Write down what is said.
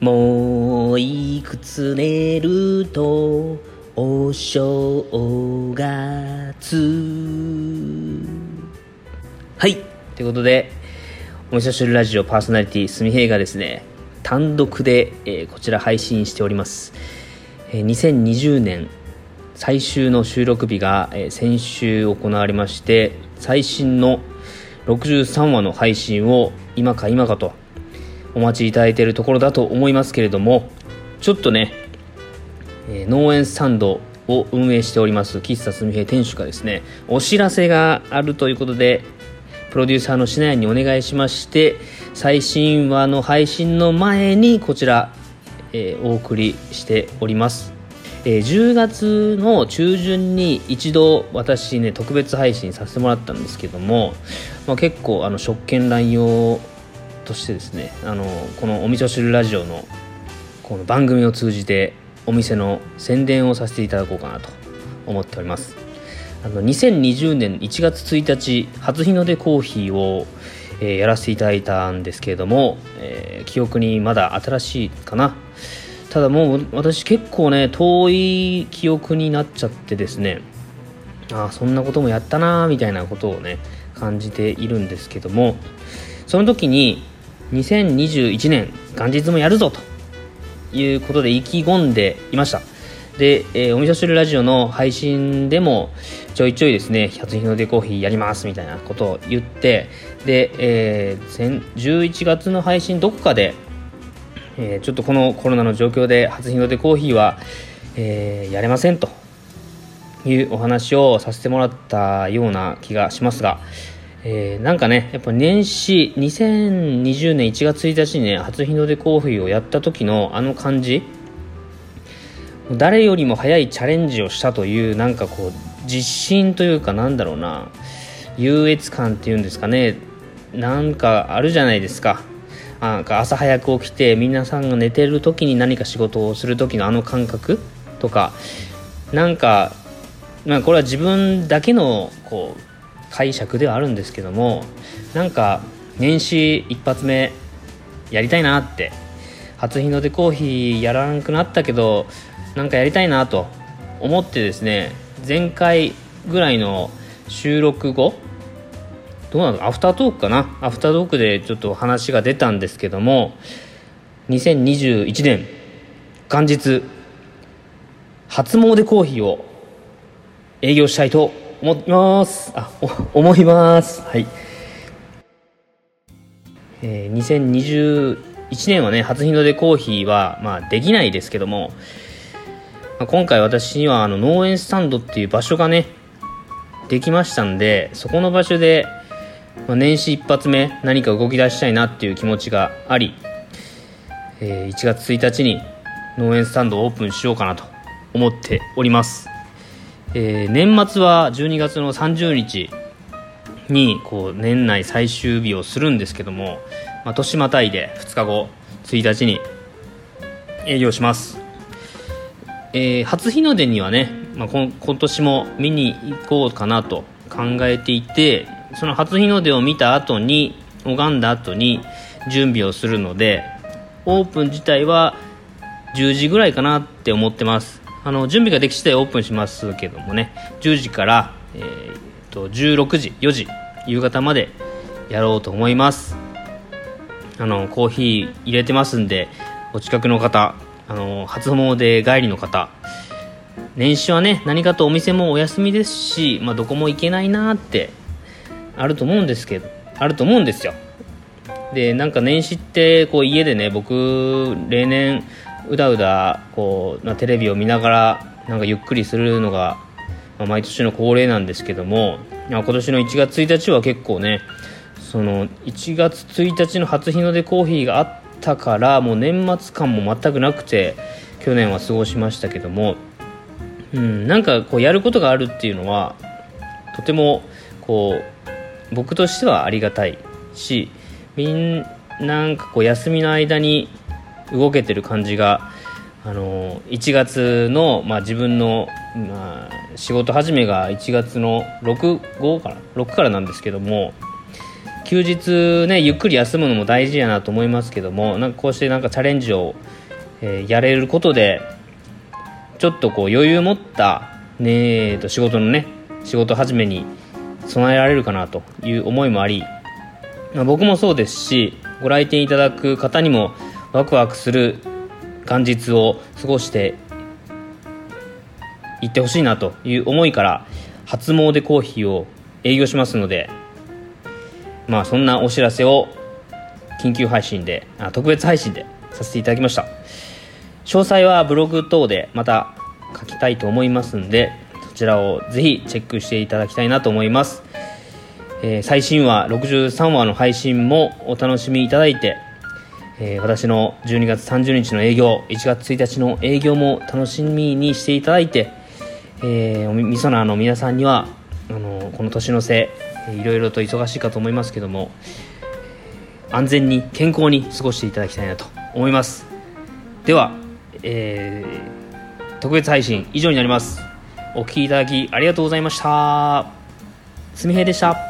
もういくつ寝るとお正月。はい。ということでお味噌汁ラジオパーソナリティすみへいがですね単独で、えー、こちら配信しております、えー、2020年最終の収録日が、えー、先週行われまして最新の63話の配信を今か今かとお待ちいただいているところだと思いますけれどもちょっとね、えー、農園スタンドを運営しております喫茶すみへ店主がですねお知らせがあるということでプロデューサーの品谷にお願いしまして最新話の配信の前にこちら、えー、お送りしております。えー、10月の中旬に一度私ね特別配信させてもらったんですけども、まあ、結構あの職権乱用としてですねあのこのお味噌汁ラジオのこの番組を通じてお店の宣伝をさせていただこうかなと思っております。あの2020年1月1日初日の出コーヒーを、えー、やらせていただいたんですけれども、えー、記憶にまだ新しいかな。ただもう私結構ね遠い記憶になっちゃってですねああそんなこともやったなみたいなことをね感じているんですけどもその時に2021年元日もやるぞということで意気込んでいました。で、えー、お味噌汁ラジオの配信でもちょいちょいですね初日の出コーヒーやりますみたいなことを言ってで、えー、11月の配信どこかで、えー、ちょっとこのコロナの状況で初日の出コーヒーは、えー、やれませんというお話をさせてもらったような気がしますが、えー、なんかね、やっぱ年始、2020年1月1日にね、初日の出コーヒーをやった時のあの感じ、誰よりも早いチャレンジをしたという、なんかこう、自信というかなんだろうな、優越感っていうんですかね、なんかあるじゃないですか。なんか朝早く起きて皆さんが寝てる時に何か仕事をする時のあの感覚。とかなんか、まあ、これは自分だけのこう解釈ではあるんですけどもなんか年始一発目やりたいなって初日の出コーヒーやらなくなったけどなんかやりたいなと思ってですね前回ぐらいの収録後どうなのアフタートークかな？アフタートークでちょっと話が出たんですけども2021年元日初詣コーヒーを営業したいと思います。あ思います。はい。えー、2021年はね初日の出コーヒーは、まあ、できないですけども、まあ、今回私にはあの農園スタンドっていう場所がねできましたんでそこの場所で、まあ、年始一発目何か動き出したいなっていう気持ちがあり、えー、1月1日に農園スタンドをオープンしようかなと思っております。えー、年末は12月の30日にこう年内最終日をするんですけども、まあ、年またいで2日後1日に営業します、えー、初日の出にはね、まあ、今年も見に行こうかなと考えていてその初日の出を見た後に拝んだ後に準備をするのでオープン自体は10時ぐらいかなって思ってます。あの準備ができ次第オープンしますけどもね。10時から、えー、と16時4時夕方までやろうと思います。あのコーヒー入れてますんでお近くの方あの初詣帰りの方年始はね何かとお店もお休みですし、まあ、どこも行けないなってあると思うんですけどあると思うんですよ。でなんか年始ってこう家でね僕例年うだうだこうまあテレビを見ながらなんかゆっくりするのが、まあ、毎年の恒例なんですけどもまあ今年の1月1日は結構ねその1月1日の初日の出コーヒーがあったからもう年末感も全くなくて去年は過ごしましたけども、うん、なんかこうやることがあるっていうのはとてもこう僕としてはありがたいしみんなんかこう休みの間に動けてる感じがあの1月の、まあ、自分の、まあ、仕事始めが1月の6 5から6からなんですけども休日ねゆっくり休むのも大事やなと思いますけどもなんかこうしてなんかチャレンジを、えー、やれることでちょっとこう余裕を持ったねえと仕事のね仕事始めに備えられるかなという思いもあり、まあ、僕もそうですしご来店いただく方にもワクワクする元日を過ごしていってほしいなという思いから初詣コーヒーを営業しますのでまあそんなお知らせを緊急配信であ特別配信でさせていただきました。詳細はブログ等でまた書きたいと思いますんでそちらをぜひチェックしていただきたいなと思います、えー、最新話63話の配信もお楽しみいただいて、えー、私の12月30日の営業1月1日の営業も楽しみにしていただいてえー、みそなの皆さんにはあのこの年の瀬いろいろと忙しいかと思いますけども安全に健康に過ごしていただきたいなと思います。では、えー、特別配信以上になります。お聴きいただきありがとうございました。すみへいでした。